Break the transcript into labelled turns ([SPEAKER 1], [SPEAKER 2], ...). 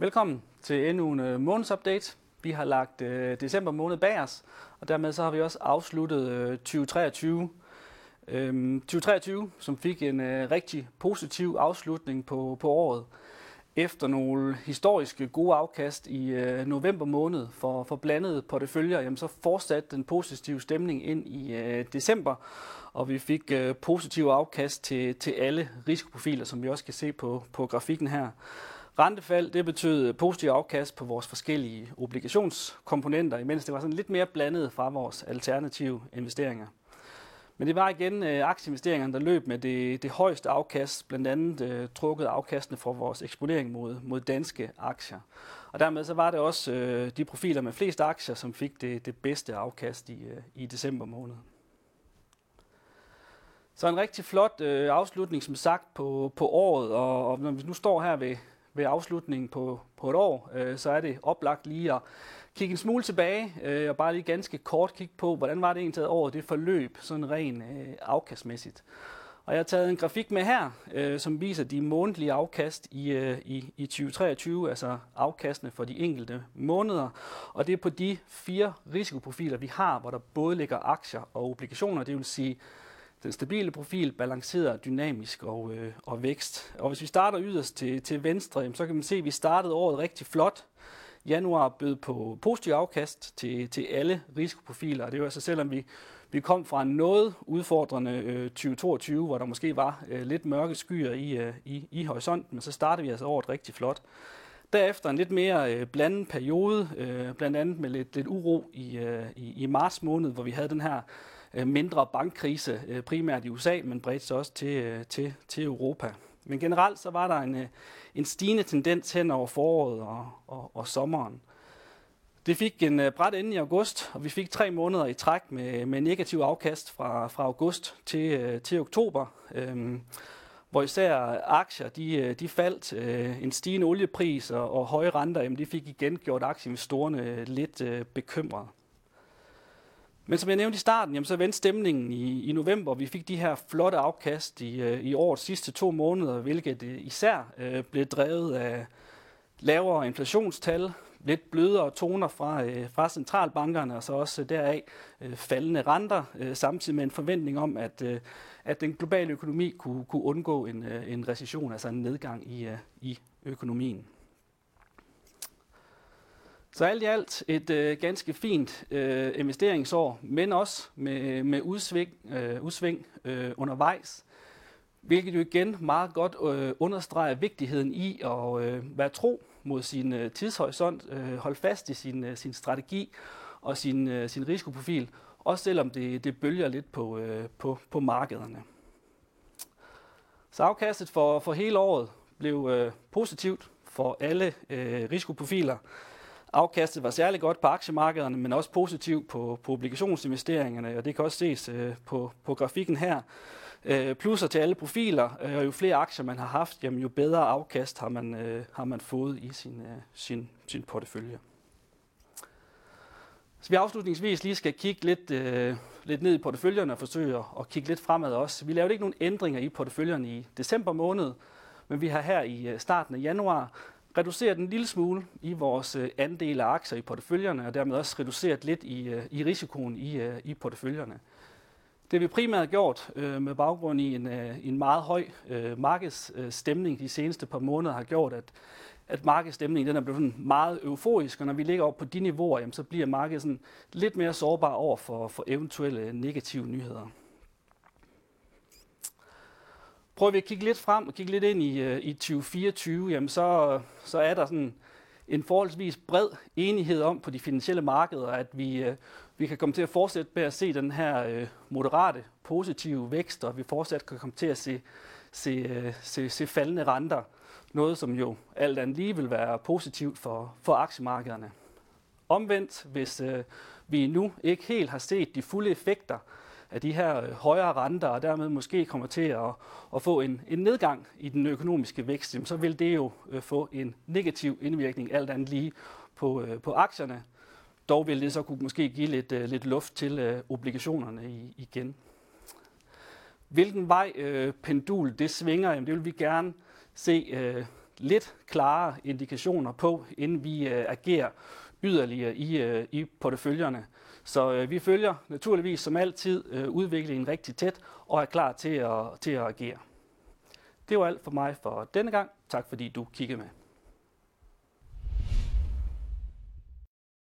[SPEAKER 1] Velkommen til endnu en uh, månedsupdate. Vi har lagt uh, december måned bag os, og dermed så har vi også afsluttet øh, uh, 2023. Øhm, 2023, som fik en øh, rigtig positiv afslutning på, på året. Efter nogle historiske gode afkast i øh, november måned for, for blandede porteføljer, jamen, så fortsatte den positive stemning ind i øh, december, og vi fik øh, positive afkast til, til alle risikoprofiler, som vi også kan se på, på grafikken her. Rentefald, det betød positiv afkast på vores forskellige obligationskomponenter, imens det var sådan lidt mere blandet fra vores alternative investeringer. Men det var igen øh, aktieinvesteringerne, der løb med det, det højeste afkast, blandt andet øh, trukket afkastene fra vores eksponering mod, mod danske aktier. Og dermed så var det også øh, de profiler med flest aktier, som fik det, det bedste afkast i, øh, i december måned. Så en rigtig flot øh, afslutning, som sagt, på, på året. Og, og når vi nu står her ved, ved afslutningen på, på et år, øh, så er det oplagt lige at kigge en smule tilbage øh, og bare lige ganske kort kigge på, hvordan var det egentlig at det forløb, sådan rent øh, afkastmæssigt. Og jeg har taget en grafik med her, øh, som viser de månedlige afkast i, øh, i, i 2023, altså afkastene for de enkelte måneder. Og det er på de fire risikoprofiler, vi har, hvor der både ligger aktier og obligationer, det vil sige den stabile profil, balanceret, dynamisk og, øh, og vækst. Og hvis vi starter yderst til, til venstre, så kan man se, at vi startede året rigtig flot. Januar bød på positiv afkast til, til alle risikoprofiler, og det var altså selvom vi, vi kom fra en noget udfordrende øh, 2022, hvor der måske var øh, lidt mørke skyer i, øh, i, i horisonten, men så startede vi altså året rigtig flot. Derefter en lidt mere øh, blandet periode, øh, blandt andet med lidt, lidt uro i, øh, i, i marts måned, hvor vi havde den her Øh, mindre bankkrise, øh, primært i USA, men bredt sig også til, øh, til, til Europa. Men generelt så var der en, en stigende tendens hen over foråret og, og, og sommeren. Det fik en bræt ende i august, og vi fik tre måneder i træk med, med negativ afkast fra, fra august til, til oktober, øhm, hvor især aktier de, de faldt. Øh, en stigende oliepris og, og høje renter, jamen, de fik igen gjort aktieinvestorerne lidt øh, bekymrede. Men som jeg nævnte i starten, jamen, så vendte stemningen i, i november. Vi fik de her flotte afkast i, øh, i årets sidste to måneder, hvilket øh, især øh, blev drevet af lavere inflationstal, lidt blødere toner fra, øh, fra centralbankerne, og så også øh, deraf øh, faldende renter, øh, samtidig med en forventning om, at, øh, at den globale økonomi kunne, kunne undgå en, øh, en recession, altså en nedgang i, øh, i økonomien. Så alt i alt et øh, ganske fint øh, investeringsår, men også med, med udsving, øh, udsving øh, undervejs, hvilket jo igen meget godt øh, understreger vigtigheden i at øh, være tro mod sin øh, tidshorisont, øh, holde fast i sin, øh, sin strategi og sin, øh, sin risikoprofil, også selvom det, det bølger lidt på, øh, på, på markederne. Så afkastet for, for hele året blev øh, positivt for alle øh, risikoprofiler. Afkastet var særlig godt på aktiemarkederne, men også positivt på, på obligationsinvesteringerne, og det kan også ses øh, på, på grafikken her. Øh, plusser til alle profiler, øh, og jo flere aktier man har haft, jamen, jo bedre afkast har man, øh, har man fået i sin, øh, sin, sin portefølje. Så vi afslutningsvis lige skal kigge lidt, øh, lidt ned i porteføljerne og forsøge at kigge lidt fremad også. Vi lavede ikke nogen ændringer i porteføljerne i december måned, men vi har her i øh, starten af januar reduceret en lille smule i vores øh, andel af aktier i porteføljerne, og dermed også reduceret lidt i, øh, i risikoen i, øh, i porteføljerne. Det har vi primært gjort øh, med baggrund i en, øh, en meget høj øh, markedsstemning de seneste par måneder har gjort, at, at markedsstemningen den er blevet sådan meget euforisk, og når vi ligger op på de niveauer, jamen, så bliver markedet sådan lidt mere sårbar over for, for eventuelle negative nyheder. Prøver vi at kigge lidt frem og kigge lidt ind i, øh, i 2024, jamen så, så er der sådan en forholdsvis bred enighed om på de finansielle markeder, at vi, øh, vi kan komme til at fortsætte med at se den her øh, moderate, positive vækst, og vi fortsat kan komme til at se, se, se, se faldende renter. Noget, som jo alt andet lige vil være positivt for, for aktiemarkederne. Omvendt, hvis øh, vi nu ikke helt har set de fulde effekter af de her øh, højere renter, og dermed måske kommer til at, at få en, en nedgang i den økonomiske vækst, så vil det jo øh, få en negativ indvirkning alt andet lige på, øh, på aktierne. Dog vil det så kunne måske give lidt, lidt luft til obligationerne igen. Hvilken vej øh, pendul det svinger, jamen det vil vi gerne se øh, lidt klare indikationer på, inden vi øh, agerer yderligere i, øh, i porteføljerne. Så øh, vi følger naturligvis som altid øh, udviklingen rigtig tæt og er klar til at, til at agere. Det var alt for mig for denne gang. Tak fordi du kiggede med.